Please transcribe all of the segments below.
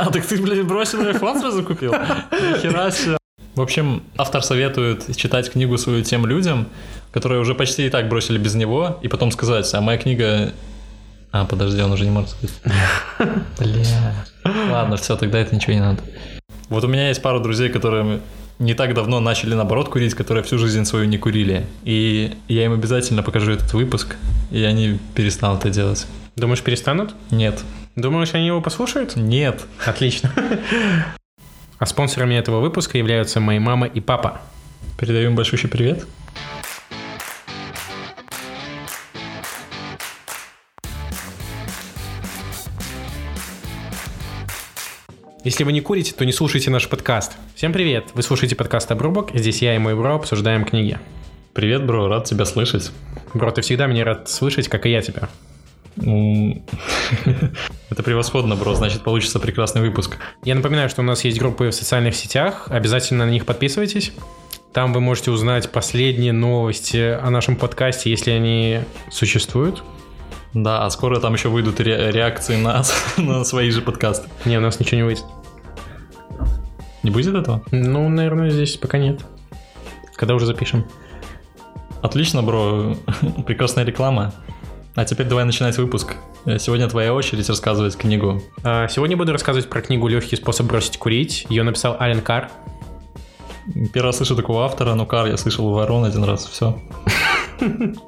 А, так ты, блядь, бросил iPhone сразу купил? Нихера себе. В общем, автор советует читать книгу свою тем людям, которые уже почти и так бросили без него, и потом сказать, а моя книга... А, подожди, он уже не может сказать. Бля. Ладно, все, тогда это ничего не надо. Вот у меня есть пару друзей, которые не так давно начали наоборот курить, которые всю жизнь свою не курили. И я им обязательно покажу этот выпуск, и они перестанут это делать. Думаешь, перестанут? Нет. Думаешь, они его послушают? Нет. Отлично. А спонсорами этого выпуска являются мои мама и папа. Передаю им большущий привет. Если вы не курите, то не слушайте наш подкаст. Всем привет! Вы слушаете подкаст Обрубок, здесь я и мой бро обсуждаем книги. Привет, бро, рад тебя слышать. Бро, ты всегда меня рад слышать, как и я тебя. Ну, это превосходно, бро, значит получится прекрасный выпуск. Я напоминаю, что у нас есть группы в социальных сетях, обязательно на них подписывайтесь. Там вы можете узнать последние новости о нашем подкасте, если они существуют. Да, а скоро там еще выйдут ре- реакции на, на свои же подкасты. Не, у нас ничего не выйдет. Не будет этого? Ну, наверное, здесь пока нет. Когда уже запишем? Отлично, бро. Прекрасная реклама. А теперь давай начинать выпуск. Сегодня твоя очередь рассказывать книгу. А, Сегодня буду рассказывать про книгу «Легкий способ бросить курить». Ее написал Ален Кар. Первый раз слышу такого автора, но Кар я слышал Ворон один раз, все.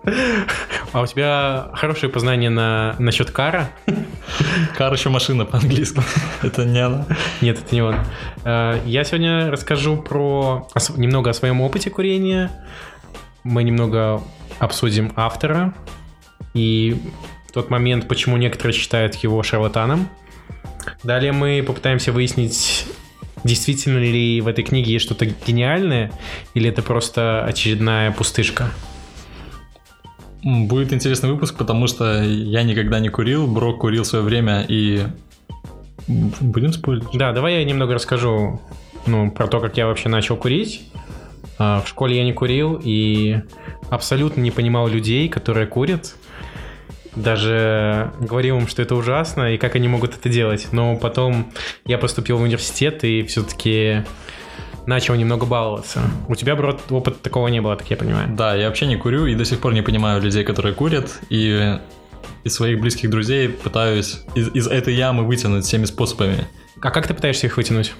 А у тебя хорошее познание на, насчет Кара? Кар еще машина по-английски. Это не она. Нет, это не он. А, Я сегодня расскажу про немного о своем опыте курения. Мы немного обсудим автора и тот момент, почему некоторые считают его шарлатаном. Далее мы попытаемся выяснить, действительно ли в этой книге есть что-то гениальное, или это просто очередная пустышка. Будет интересный выпуск, потому что я никогда не курил, Бро курил в свое время и... Будем спорить? Да, давай я немного расскажу ну, про то, как я вообще начал курить. А, В школе я не курил и абсолютно не понимал людей, которые курят. Даже говорил им, что это ужасно и как они могут это делать. Но потом я поступил в университет и все-таки начал немного баловаться. У тебя, бро, опыта такого не было, так я понимаю. Да, я вообще не курю и до сих пор не понимаю людей, которые курят, и из своих близких друзей пытаюсь из, из этой ямы вытянуть всеми способами. А как ты пытаешься их вытянуть?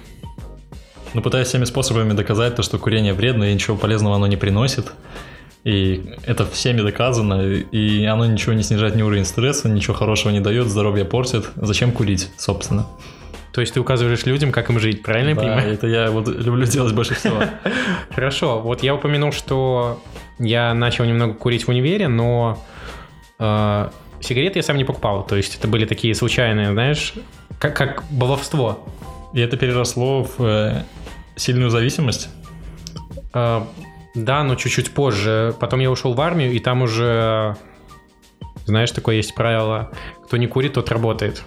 Но пытаюсь всеми способами доказать то, что курение вредно и ничего полезного оно не приносит. И это всеми доказано, и оно ничего не снижает ни уровень стресса, ничего хорошего не дает, здоровье портит. Зачем курить, собственно? То есть ты указываешь людям, как им жить, правильно я Да, понимаю? это я вот люблю делать больше всего. Хорошо, вот я упомянул, что я начал немного курить в универе, но э, сигареты я сам не покупал. То есть это были такие случайные, знаешь, как, как баловство. И это переросло в э, сильную зависимость. Э, да, но чуть-чуть позже. Потом я ушел в армию, и там уже, знаешь, такое есть правило, кто не курит, тот работает.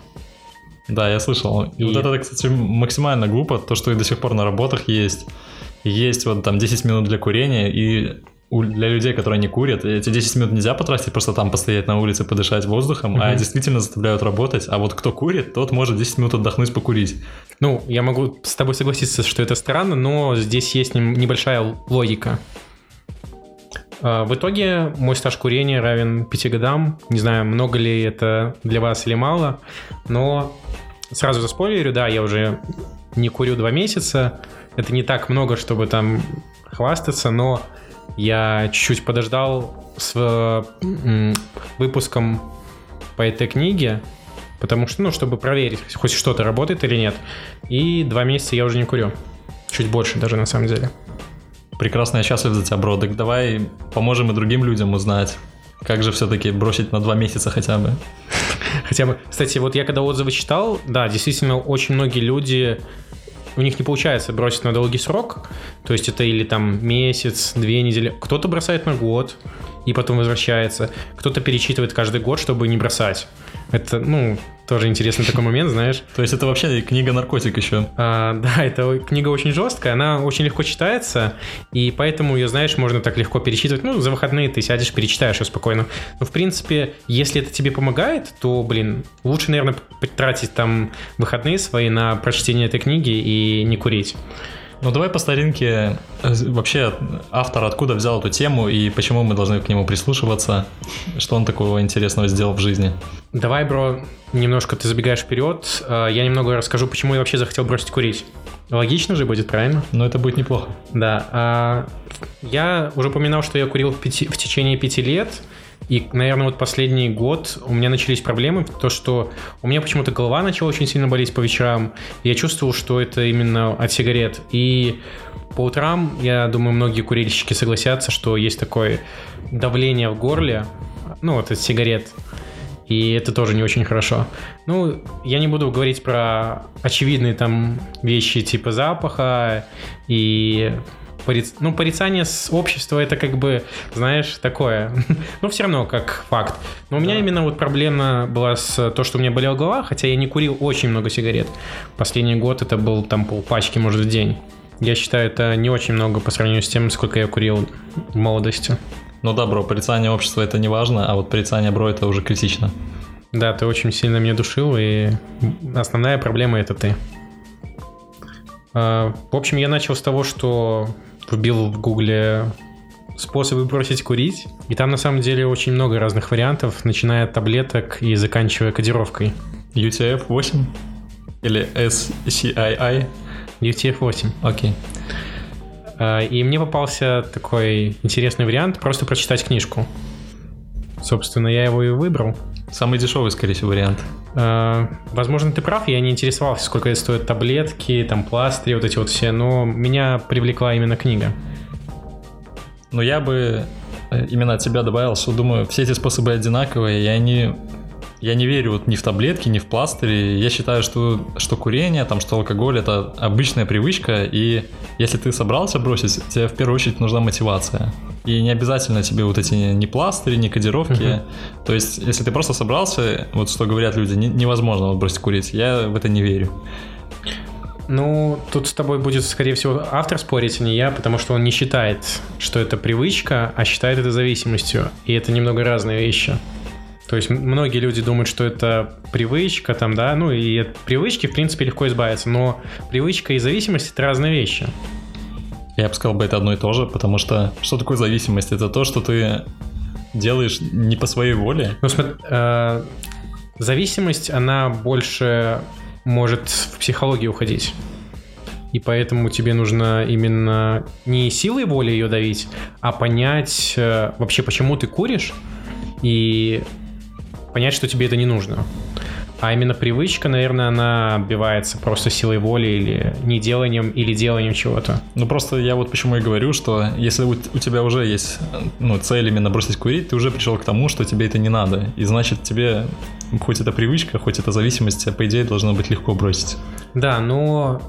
Да, я слышал. И, И- вот это, кстати, максимально глупо, то, что и до сих пор на работах есть. Есть вот там 10 минут для курения, и для людей, которые не курят, эти 10 минут нельзя потратить, просто там постоять на улице, подышать воздухом, а Мгм. действительно заставляют работать. А вот кто курит, тот может 10 минут отдохнуть, покурить. Ну, я могу с тобой согласиться, что это странно, но здесь есть небольшая логика. А, В итоге мой стаж курения равен 5 годам. Не знаю, много ли это для вас или мало, но сразу заспойлерю, да, я уже не курю 2 месяца. Это не так много, чтобы там хвастаться, но я чуть-чуть подождал с м, выпуском по этой книге, потому что, ну, чтобы проверить, хоть что-то работает или нет. И два месяца я уже не курю. Чуть больше даже, на самом деле. Прекрасно, я счастлив за тебя, бро. Так давай поможем и другим людям узнать, как же все-таки бросить на 2 месяца хотя бы. Хотя бы, кстати, вот я когда отзывы читал, да, действительно, очень многие люди, у них не получается бросить на долгий срок, то есть это или там месяц, две недели, кто-то бросает на год и потом возвращается, кто-то перечитывает каждый год, чтобы не бросать. Это, ну, Тоже интересный такой момент, знаешь. То есть это вообще книга-наркотик еще. А, да, эта книга очень жесткая, она очень легко читается, и поэтому ее, знаешь, можно так легко перечитывать. Ну, за выходные ты сядешь, перечитаешь ее спокойно. Но, в принципе, если это тебе помогает, то, блин, лучше, наверное, потратить там выходные свои на прочтение этой книги и не курить. Ну давай по старинке э, вообще автор откуда взял эту тему и почему мы должны к нему прислушиваться, что он такого интересного сделал в жизни. Давай, бро, немножко ты забегаешь вперед, э, я немного расскажу, почему я вообще захотел бросить курить. Логично же будет, правильно? Ну это будет неплохо. Да. А, я уже упоминал, что я курил в, пяти, в течение пяти лет, и, наверное, вот последний год у меня начались проблемы, то, что у меня почему-то голова начала очень сильно болеть по вечерам. Я чувствовал, что это именно от сигарет. И по утрам, я думаю, многие курильщики согласятся, что есть такое давление в горле, ну, вот от сигарет. И это тоже не очень хорошо. Ну, я не буду говорить про очевидные там вещи типа запаха и пориц... ну, порицание с общества это как бы, знаешь, такое. Но все равно как факт. Но у меня именно вот проблема была с то, что у меня болела голова, хотя я не курил очень много сигарет. Последний год это был там полпачки, может, в день. Я считаю, это не очень много по сравнению с тем, сколько я курил в молодости. Ну да, бро, порицание общества это не важно, а вот порицание бро это уже критично. Да, ты очень сильно меня душил, и основная проблема это ты. А, в общем, я начал с того, что вбил в гугле способы бросить курить, и там на самом деле очень много разных вариантов, начиная от таблеток и заканчивая кодировкой. UTF-8 или SCII? UTF-8. Окей. Okay. И мне попался такой интересный вариант, просто прочитать книжку. Собственно, я его и выбрал. Самый дешевый, скорее всего, вариант. А, возможно, ты прав, я не интересовался, сколько это стоят таблетки, там пластыри, вот эти вот все, но меня привлекла именно книга. Но я бы э, именно от себя добавил, что думаю, все эти способы одинаковые, и они я не верю вот ни в таблетки, ни в пластыри. Я считаю, что, что курение, там, что алкоголь это обычная привычка, и если ты собрался бросить, тебе в первую очередь нужна мотивация. И не обязательно тебе вот эти ни пластыри, ни кодировки. Uh-huh. То есть, если ты просто собрался, вот что говорят люди, не, невозможно вот бросить курить. Я в это не верю. Ну, тут с тобой будет, скорее всего, автор спорить, а не я, потому что он не считает, что это привычка, а считает это зависимостью. И это немного разные вещи. То есть многие люди думают, что это привычка, там, да, ну и от привычки, в принципе, легко избавиться, но привычка и зависимость — это разные вещи. Я бы сказал бы это одно и то же, потому что что такое зависимость? Это то, что ты делаешь не по своей воле. Ну, смотри, э, зависимость, она больше может в психологию уходить. И поэтому тебе нужно именно не силой воли ее давить, а понять э, вообще, почему ты куришь, и понять, что тебе это не нужно. А именно привычка, наверное, она отбивается просто силой воли или неделанием, или деланием чего-то. Ну просто я вот почему и говорю, что если у, у тебя уже есть ну, цель именно бросить курить, ты уже пришел к тому, что тебе это не надо. И значит тебе, хоть это привычка, хоть это зависимость, по идее должно быть легко бросить. Да, но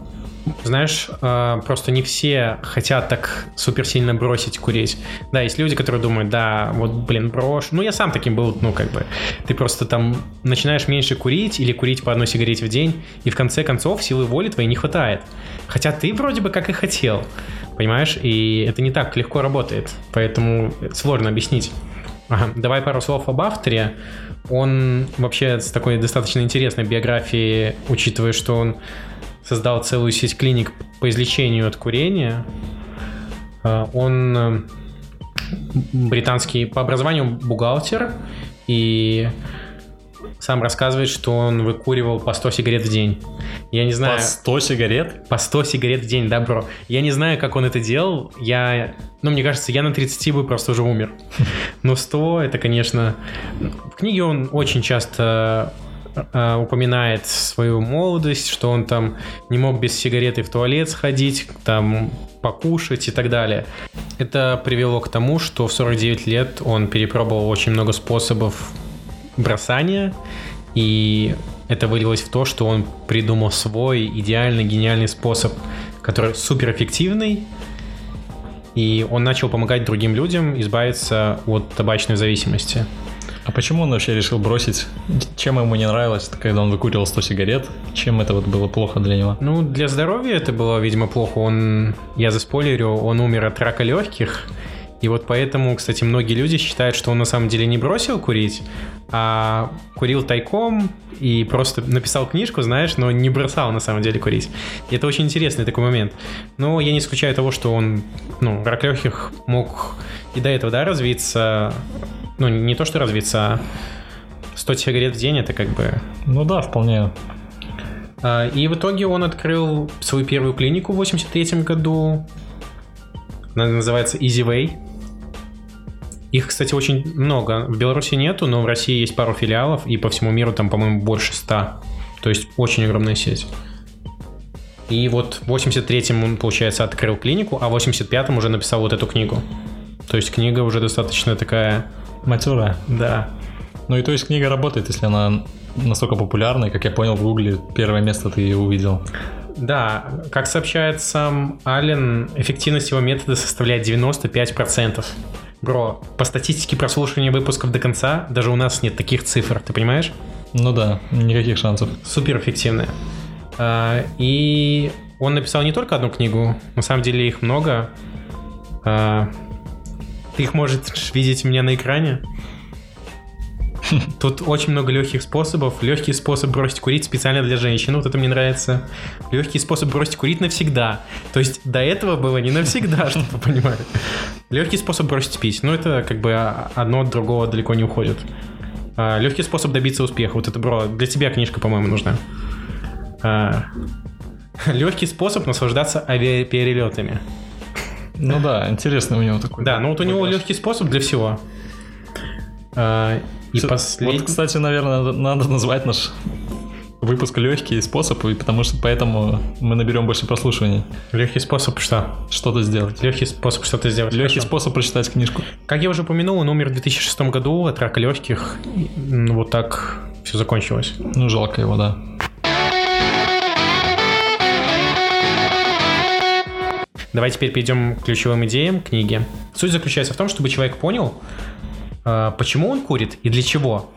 знаешь, а, просто не все хотят так супер сильно бросить курить. Да, есть люди, которые думают, да, вот, блин, брошу. Ну, я сам таким был, ну, как бы. Ты просто там начинаешь меньше курить или курить по одной сигарете в день, и в конце концов силы воли твоей не хватает. Хотя ты вроде бы как и хотел, понимаешь? И это не так легко работает, поэтому сложно объяснить. Ага, давай пару слов об авторе. Он вообще с такой достаточно интересной биографией, учитывая, что он создал целую сеть клиник по излечению от курения. А, он э, британский по образованию бухгалтер и сам рассказывает, что он выкуривал по 100 сигарет в день. Я не знаю... По 100 сигарет? По 100 сигарет в день, да, бро. Я не знаю, как он это делал. Я... Ну, мне кажется, я на 30 бы просто уже умер. Но 100 это, конечно... В книге он очень часто э, упоминает свою молодость, что он там не мог без сигареты в туалет сходить, там покушать и так далее. Это привело к тому, что в 49 лет он перепробовал очень много способов бросания, и это вылилось в то, что он придумал свой идеальный, гениальный способ, который суперэффективный, и он начал помогать другим людям избавиться от табачной зависимости. А почему он вообще решил бросить? Чем ему не нравилось, когда он выкуривал 100 сигарет? Чем это вот было плохо для него? Ну, для здоровья это было, видимо, плохо. Он, я заспойлерю, он умер от рака легких. И вот поэтому, кстати, многие люди считают, что он на самом деле не бросил курить, а курил тайком и просто написал книжку, знаешь, но не бросал на самом деле курить. И это очень интересный такой момент. Но я не исключаю того, что он, ну, рак легких мог и до этого, да, развиться. Ну, не то, что развиться, а 100 сигарет в день это как бы... Ну да, вполне. А, И в итоге он открыл свою первую клинику в 83 году. Она называется Easy Way. Их, кстати, очень много. В Беларуси нету, но в России есть пару филиалов, и по всему миру там, по-моему, больше ста. То есть очень огромная сеть. И вот в 83-м он, получается, открыл клинику, а в 85-м уже написал вот эту книгу. То есть книга уже достаточно такая... Матерая. Да. Ну и то есть книга работает, если она настолько популярна, и, как я понял, в Гугле первое место ты ее увидел. Да, как сообщает сам Аллен, эффективность его метода составляет 95%. Бро, по статистике прослушивания выпусков до конца, даже у нас нет таких цифр, ты понимаешь? Ну да, никаких шансов. Супер эффективная. А, И он написал не только одну книгу, на самом деле их много. А, Ты их можешь видеть у меня на экране. Тут очень много легких способов. Легкий способ бросить курить специально для женщин. Вот это мне нравится. Легкий способ бросить курить навсегда. То есть до этого было не навсегда, чтобы вы понимали. Легкий способ бросить пить. Ну, это как бы одно от другого далеко не уходит. А, Легкий способ добиться успеха. Вот это, бро, для тебя книжка, по-моему, нужна. Легкий способ наслаждаться авиаперелетами. Ну да, интересно у него такой. Да, ну вот у него легкий способ для всего. А, И последний... Вот, кстати, наверное, надо, назвать наш выпуск легкий способ, и потому что поэтому мы наберем больше прослушиваний. Легкий способ что? Что-то сделать. Легкий способ что-то сделать. Легкий Хорошо. способ прочитать книжку. Как я уже упомянул, он умер в 2006 году от рака легких. М, Вот так все закончилось. Ну, жалко его, да. Давай теперь перейдем к ключевым идеям книги. Суть заключается в том, чтобы человек понял, э, почему он курит и для чего.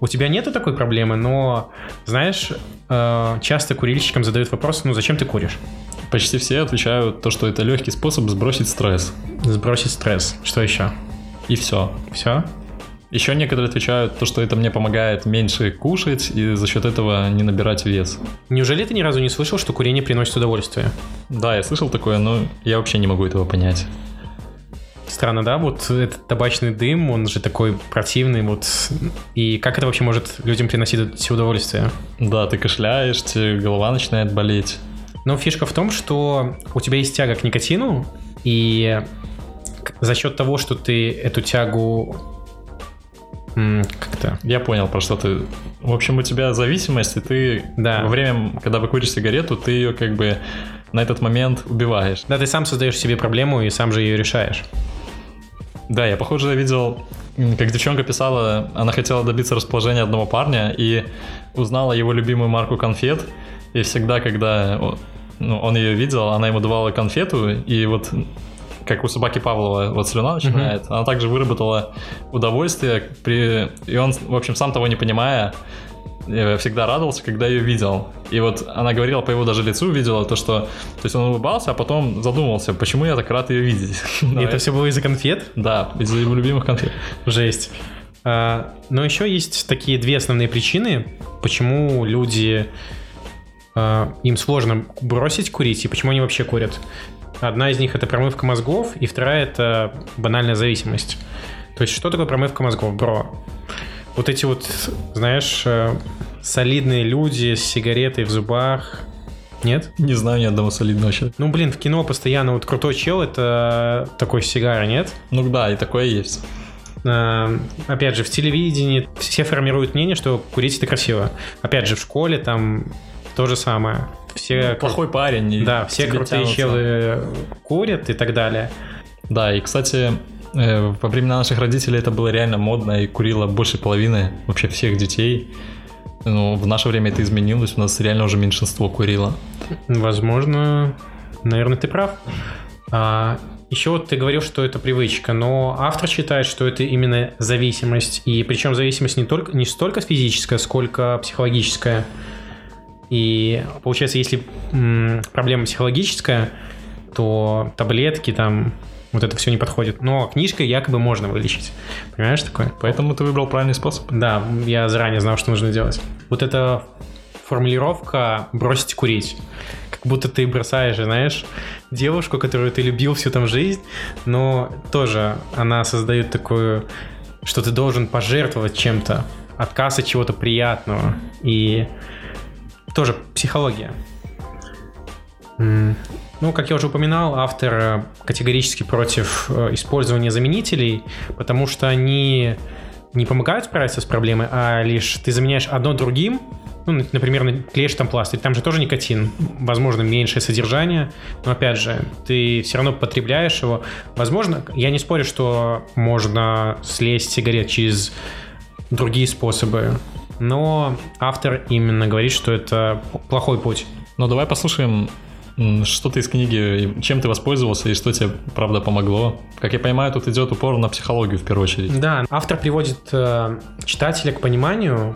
У тебя нету такой проблемы, но, знаешь, э, часто курильщикам задают вопрос, ну зачем ты куришь? Почти все отвечают то, что это легкий способ сбросить стресс. Сбросить стресс. Что еще? И все. Все? Еще некоторые отвечают то, что это мне помогает меньше кушать и за счет этого не набирать вес. Неужели ты ни разу не слышал, что курение приносит удовольствие? Да, я слышал такое, но я вообще не могу этого понять. Странно, да? Вот этот табачный дым, он же такой противный, вот. И как это вообще может людям приносить удовольствие? Да, ты кашляешь, тебе голова начинает болеть. Но фишка в том, что у тебя есть тяга к никотину, и за счет того, что ты эту тягу как-то Я понял, про что ты... В общем, у тебя зависимость, и ты Да. во время, когда вы куришь сигарету, ты ее как бы на этот момент убиваешь. Да, ты сам создаешь себе проблему и сам же ее решаешь. Да, я, похоже, видел, как девчонка писала, она хотела добиться расположения одного парня и узнала его любимую марку конфет. И всегда, когда ну, он ее видел, она ему давала конфету, и вот как у собаки Павлова вот слюна начинает, она также выработала удовольствие, при... и он, в общем, сам того не понимая, э, всегда радовался, когда ее видел. И вот она говорила по его даже лицу, видела то, что... То есть он улыбался, а потом задумывался, почему я так рад ее видеть. И это все было из-за конфет? да, из-за его любимых конфет. Жесть. А, но еще есть такие две основные причины, почему люди а, им сложно бросить курить и почему они вообще курят. Одна из них это промывка мозгов, и вторая это банальная зависимость. То есть, что такое промывка мозгов, бро? Вот эти вот, знаешь, э, солидные люди с сигаретой в зубах. Нет? Не знаю ни одного солидного человека. Ну, блин, в кино постоянно вот крутой чел это такой сигара, нет? Ну да, и такое есть. А, опять же, в телевидении все формируют мнение, что курить это красиво. Опять же, в школе там то же самое. Все, Плохой парень. да, все крутые тянутся. челы курят и так далее. Да, и, кстати, э, во времена наших родителей это было реально модно и курило больше половины вообще всех детей. Ну, в наше время это изменилось, у нас реально уже меньшинство курило. Возможно, наверное, ты прав. А, Еще вот ты говорил, что это привычка, но автор считает, что это именно зависимость. И причем зависимость не, только, не столько физическая, сколько психологическая. И получается, если проблема психологическая, то таблетки там, вот это все не подходит. Но книжкой якобы можно вылечить. Понимаешь такое? Поэтому ты выбрал правильный способ. Да, я заранее знал, что нужно делать. Вот эта формулировка «бросить курить». Как будто ты бросаешь, знаешь, девушку, которую ты любил всю там жизнь, но тоже она создает такую, что ты должен пожертвовать чем-то, отказ от чего-то приятного. И тоже психология. Ну, как я уже упоминал, автор э, категорически против э, использования заменителей, потому что они не помогают справиться с проблемой, а лишь ты заменяешь одно другим, ну, например, клеишь там пластырь, там же тоже никотин, возможно, меньшее содержание, но опять же, ты все равно потребляешь его. Возможно, я не спорю, что можно слезть сигарет через другие способы, но автор именно говорит, что это плохой путь. Ну, давай послушаем что ты из книги, чем ты воспользовался и что тебе, правда, помогло? Как я понимаю, тут идет упор на психологию в первую очередь. Да, автор приводит э, читателя к пониманию,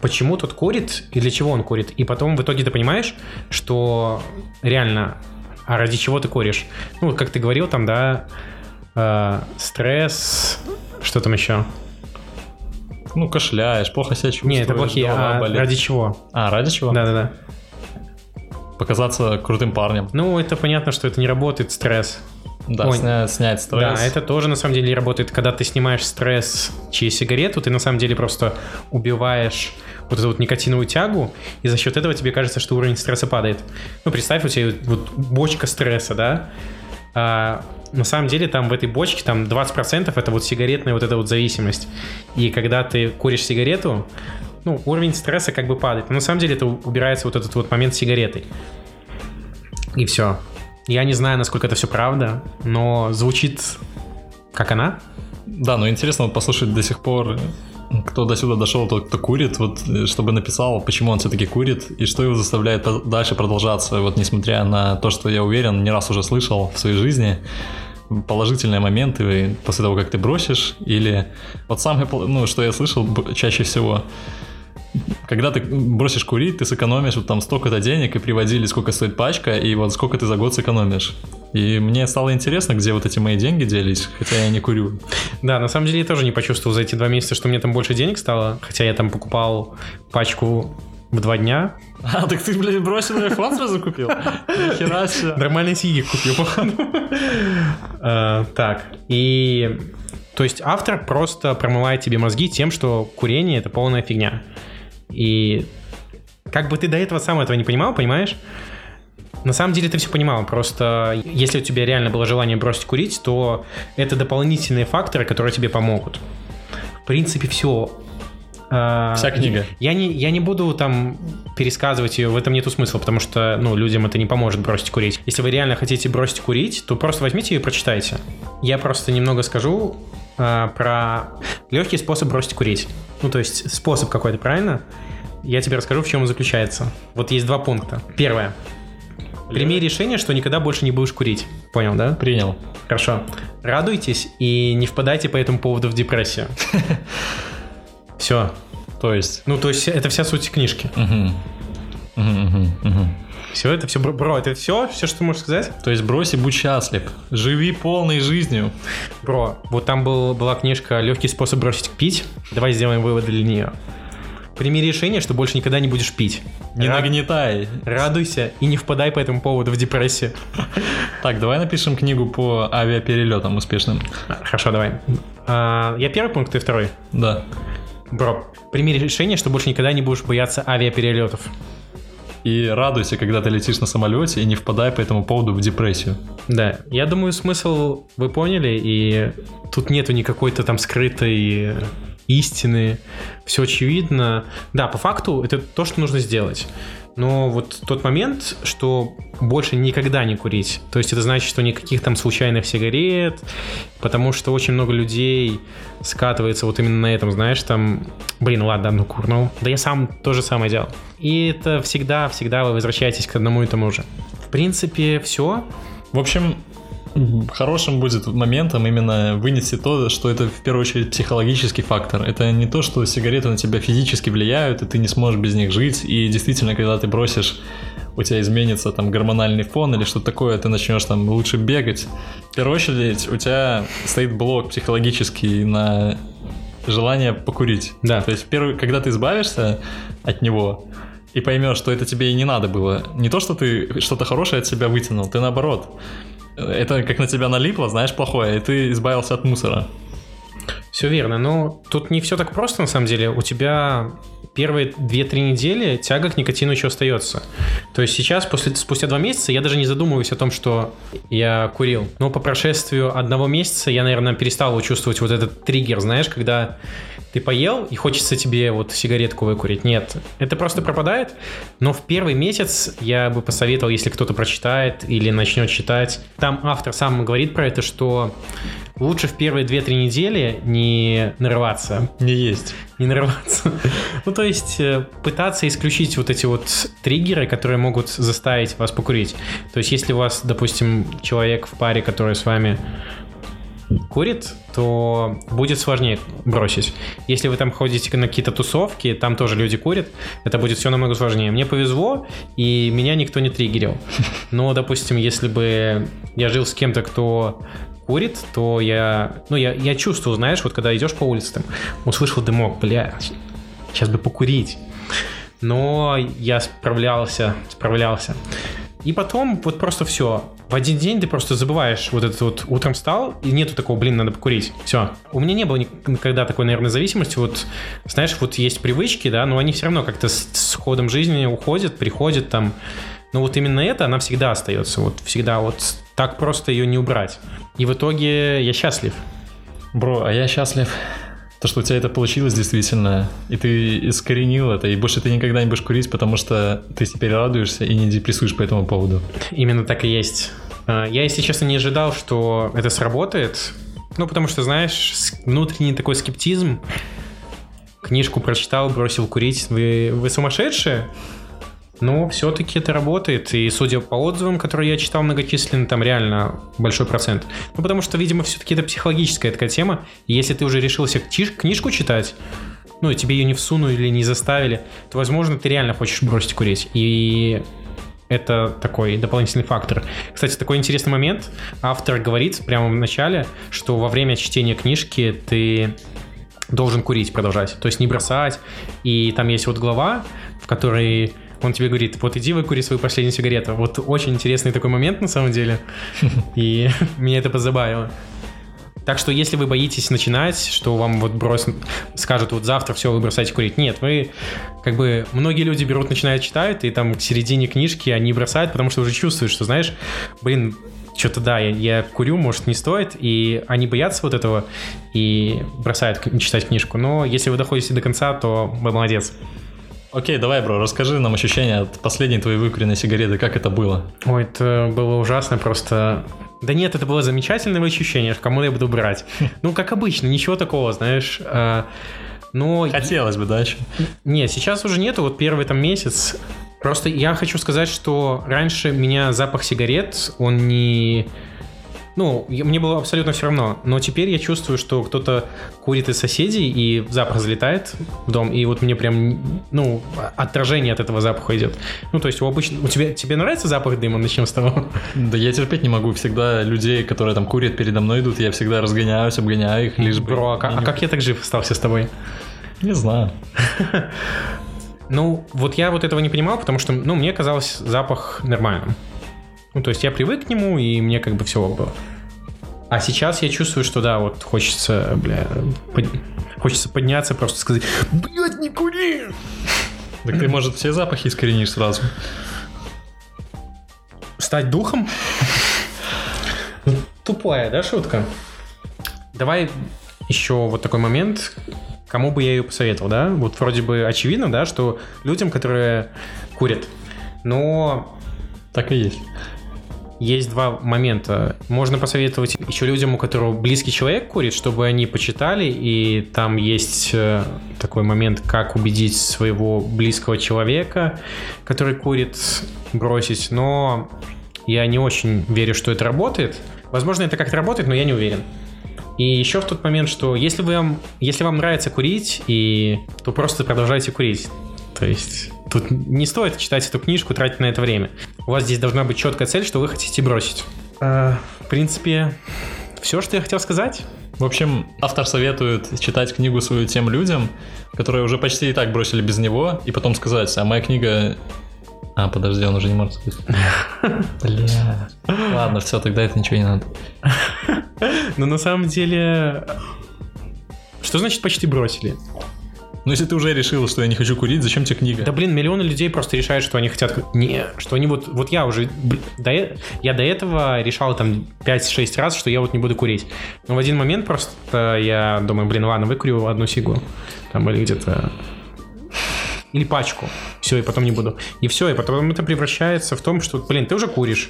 почему тот курит и для чего он курит. И потом в итоге ты понимаешь, что реально, а ради чего ты куришь? Ну, как ты говорил там, да, э, стресс, что там еще? Ну, кашляешь, плохо себя чувствуешь. Нет, это плохие, а болит. ради чего? А, ради чего? Да-да-да. Показаться крутым парнем. Ну, это понятно, что это не работает стресс. Да, Ой, снять, снять стресс. Да, это тоже на самом деле работает. Когда ты снимаешь стресс через сигарету, ты на самом деле просто убиваешь вот эту вот никотиновую тягу, и за счет этого тебе кажется, что уровень стресса падает. Ну, представь, у тебя вот бочка стресса, да? А, на самом деле там в этой бочке там 20% это вот сигаретная вот эта вот зависимость. И когда ты куришь сигарету, ну, уровень стресса как бы падает. Но на самом деле это убирается вот этот вот момент сигаретой. И все. Я не знаю, насколько это все правда, но звучит как она. Да, но интересно вот послушать до сих пор, кто до сюда дошел, тот, кто курит, вот чтобы написал, почему он все-таки курит и что его заставляет дальше продолжаться, вот несмотря на то, что я уверен, не раз уже слышал в своей жизни, положительные моменты после того, как ты бросишь, или вот самое, ну, что я слышал чаще всего, когда ты бросишь курить, ты сэкономишь вот там столько-то денег и приводили, сколько стоит пачка, и вот сколько ты за год сэкономишь. И мне стало интересно, где вот эти мои деньги делись, хотя я не курю. Да, на самом деле я тоже не почувствовал за эти два месяца, что мне там больше денег стало, хотя я там покупал пачку в два дня. А, так ты, блин, бросил iPhone сразу купил? Нихера себе. Нормальный сиги купил, походу. А, так, и... То есть автор просто промывает тебе мозги тем, что курение — это полная фигня. И как бы ты до этого сам этого не понимал, понимаешь? На самом деле ты все понимал, просто если у тебя реально было желание бросить курить, то это дополнительные факторы, которые тебе помогут. В принципе, все. А, Вся книга. Я не, я не буду там пересказывать ее, в этом нету смысла, потому что, ну, людям это не поможет бросить курить. Если вы реально хотите бросить курить, то просто возьмите ее и прочитайте. Я просто немного скажу э, про легкий способ бросить курить. Ну, то есть способ какой-то, правильно? Я тебе расскажу, в чем он заключается. Вот есть два пункта. Первое. Прими решение, что никогда больше не будешь курить. Понял, да? Принял. Хорошо. Радуйтесь и не впадайте по этому поводу в депрессию. Все. То есть? Ну, то есть это вся суть книжки. Все, это все, бро, это все, все, что ты можешь сказать? То есть брось и будь счастлив. Живи полной жизнью. Бро, вот там был, была книжка «Легкий способ бросить пить». Давай сделаем выводы для нее. Прими решение, что больше никогда не будешь пить. Не Рад... нагнетай. Радуйся и не впадай по этому поводу в депрессию. Так, давай напишем книгу по авиаперелетам успешным. Хорошо, давай. А, я первый пункт, ты второй? Да. Бро, прими решение, что больше никогда не будешь бояться авиаперелетов и радуйся, когда ты летишь на самолете, и не впадай по этому поводу в депрессию. Да, я думаю, смысл вы поняли, и тут нету никакой-то там скрытой истины, все очевидно. Да, по факту это то, что нужно сделать. Но вот тот момент, что больше никогда не курить, то есть это значит, что никаких там случайных сигарет, потому что очень много людей скатывается вот именно на этом, знаешь, там, блин, ладно, ну курнул. Да я сам то же самое делал. И это всегда-всегда вы возвращаетесь к одному и тому же. В принципе, все. В общем, хорошим будет моментом именно вынести то, что это в первую очередь психологический фактор. Это не то, что сигареты на тебя физически влияют, и ты не сможешь без них жить. И действительно, когда ты бросишь у тебя изменится там гормональный фон или что-то такое, ты начнешь там лучше бегать. В первую очередь у тебя стоит блок психологический на желание покурить. Да. То есть первый, когда ты избавишься от него и поймешь, что это тебе и не надо было, не то, что ты что-то хорошее от себя вытянул, ты наоборот. Это как на тебя налипло, знаешь, плохое, и ты избавился от мусора. Все верно, но тут не все так просто на самом деле. У тебя первые 2-3 недели тяга к никотину еще остается. То есть сейчас, после, спустя 2 месяца, я даже не задумываюсь о том, что я курил. Но по прошествию одного месяца я, наверное, перестал чувствовать вот этот триггер, знаешь, когда ты поел и хочется тебе вот сигаретку выкурить. Нет, это просто пропадает. Но в первый месяц я бы посоветовал, если кто-то прочитает или начнет читать. Там автор сам говорит про это, что лучше в первые 2-3 недели не нарываться. Не есть. Не нарываться. Ну, то есть э, пытаться исключить вот эти вот триггеры, которые могут заставить вас покурить. То есть если у вас, допустим, человек в паре, который с вами курит, то будет сложнее бросить. Если вы там ходите на какие-то тусовки, там тоже люди курят, это будет все намного сложнее. Мне повезло, и меня никто не триггерил. Но, допустим, если бы я жил с кем-то, кто курит, то я, ну, я, я чувствую, знаешь, вот когда идешь по улице, там, услышал дымок, бля, сейчас бы покурить. Но я справлялся, справлялся. И потом вот просто все. В один день ты просто забываешь вот этот вот утром встал, и нету такого, блин, надо покурить. Все. У меня не было никогда такой, наверное, зависимости. Вот, знаешь, вот есть привычки, да, но они все равно как-то с, с ходом жизни уходят, приходят там. Но вот именно это, она всегда остается. Вот всегда вот так просто ее не убрать. И в итоге я счастлив. Бро, а я счастлив. То, что у тебя это получилось действительно, и ты искоренил это, и больше ты никогда не будешь курить, потому что ты теперь радуешься и не депрессуешь по этому поводу. Именно так и есть. А, я, если честно, не ожидал, что это сработает. Ну, потому что, знаешь, внутренний такой скептизм. Книжку прочитал, бросил курить. Вы, вы сумасшедшие? Но все-таки это работает, и судя по отзывам, которые я читал многочисленные, там реально большой процент. Ну, потому что, видимо, все-таки это психологическая такая тема, если ты уже решился книжку читать, ну, и тебе ее не всунули или не заставили, то, возможно, ты реально хочешь бросить курить. И это такой дополнительный фактор. Кстати, такой интересный момент. Автор говорит прямо в начале, что во время чтения книжки ты должен курить, продолжать. То есть не бросать. И там есть вот глава, в которой он тебе говорит, вот иди выкури свою последнюю сигарету. Вот очень интересный такой момент на самом деле. И меня это позабавило. Так что если вы боитесь начинать, что вам вот брос... скажут, вот завтра все, вы бросаете курить. Нет, вы как бы многие люди берут, начинают читать, и там к середине книжки они бросают, потому что уже чувствуют, что знаешь, блин, что-то да, я, я курю, может, не стоит, и они боятся вот этого и бросают читать книжку. Но если вы доходите до конца, то вы молодец. Окей, давай, бро, расскажи нам ощущения от последней твоей выкуренной сигареты, как это было? Ой, это было ужасно, просто... Да нет, это было замечательное ощущение, кому я буду брать. Ну, как обычно, ничего такого, знаешь. А, но... Хотелось бы, да, еще? Нет, сейчас уже нету, вот первый там месяц. Просто я хочу сказать, что раньше меня запах сигарет, он не ну, мне было абсолютно все равно. Но теперь я чувствую, что кто-то курит из соседей, и запах залетает в дом, и вот мне прям, ну, отражение от этого запаха идет. Ну, то есть у обычно... У тебя, тебе нравится запах дыма? Начнем с того. Да я терпеть не могу. Всегда людей, которые там курят передо мной идут, я всегда разгоняюсь, обгоняю их, лишь бы... Бро, а, а как я так жив остался с тобой? Не знаю. Ну, вот я вот этого не понимал, потому что, ну, мне казалось запах нормальным. Ну, то есть я привык к нему, и мне как бы все было. А сейчас я чувствую, что да, вот хочется, бля, под... хочется подняться, просто сказать, блядь, не кури! Так ты, может, все запахи искоренишь сразу? Стать духом? Тупая, да, шутка? Давай еще вот такой момент, кому бы я ее посоветовал, да? Вот вроде бы очевидно, да, что людям, которые курят, но... Так и есть есть два момента. Можно посоветовать еще людям, у которых близкий человек курит, чтобы они почитали, и там есть э, такой момент, как убедить своего близкого человека, который курит, бросить. Но я не очень верю, что это работает. Возможно, это как-то работает, но я не уверен. И еще в тот момент, что если вам, если вам нравится курить, и, то просто продолжайте курить. То есть тут не стоит читать эту книжку, тратить на это время. У вас здесь должна быть четкая цель, что вы хотите бросить. А, в принципе, все, что я хотел сказать. В общем, автор советует читать книгу свою тем людям, которые уже почти и так бросили без него, и потом сказать, а моя книга... А, подожди, он уже не может сказать. Бля. Ладно, все, тогда это ничего не надо. Но на самом деле... Что значит почти бросили? Ну, если ты уже решил, что я не хочу курить, зачем тебе книга? Да, блин, миллионы людей просто решают, что они хотят... Не, что они вот... Вот я уже... До, э, я до этого решал там 5-6 раз, что я вот не буду курить. Но в один момент просто я думаю, блин, ладно, выкурю одну сигу. Там или где-то... Или пачку. Все, и потом не буду. И все, и потом это превращается в том, что, блин, ты уже куришь.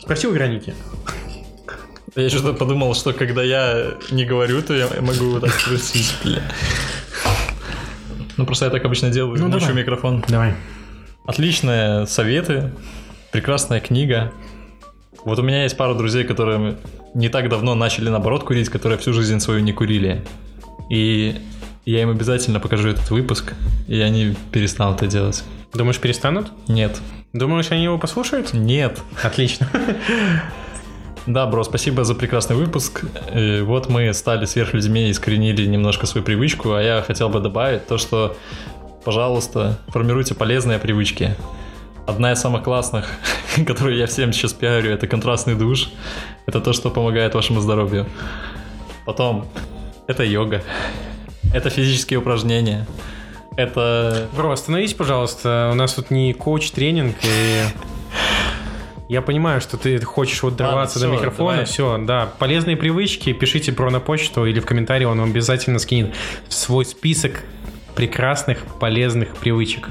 Спроси у Вероники. Я что-то подумал, что когда я не говорю, то я могу вот так спросить, бля. Ну, просто я так обычно делаю, ну, мощу микрофон. Давай. Отличные советы, прекрасная книга. Вот у меня есть пара друзей, которые не так давно начали, наоборот, курить, которые всю жизнь свою не курили. И я им обязательно покажу этот выпуск, и они перестанут это делать. Думаешь, перестанут? Нет. Думаешь, они его послушают? Нет. Отлично. Да, бро, спасибо за прекрасный выпуск. И вот мы стали сверхлюдьми и искоренили немножко свою привычку, а я хотел бы добавить то, что, пожалуйста, формируйте полезные привычки. Одна из самых классных, которую я всем сейчас пиарю, это контрастный душ. Это то, что помогает вашему здоровью. Потом, это йога. Это физические упражнения. Это... Бро, остановись, пожалуйста. У нас тут не коуч-тренинг, и я понимаю, что ты хочешь вот дорваться Ладно, до все, микрофона. Давай. Все, да. Полезные привычки пишите про на почту или в комментарии, он вам обязательно скинет свой список прекрасных полезных привычек.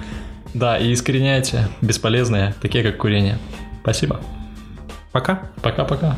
Да, и искореняйте бесполезные, такие как курение. Спасибо. Пока. Пока-пока.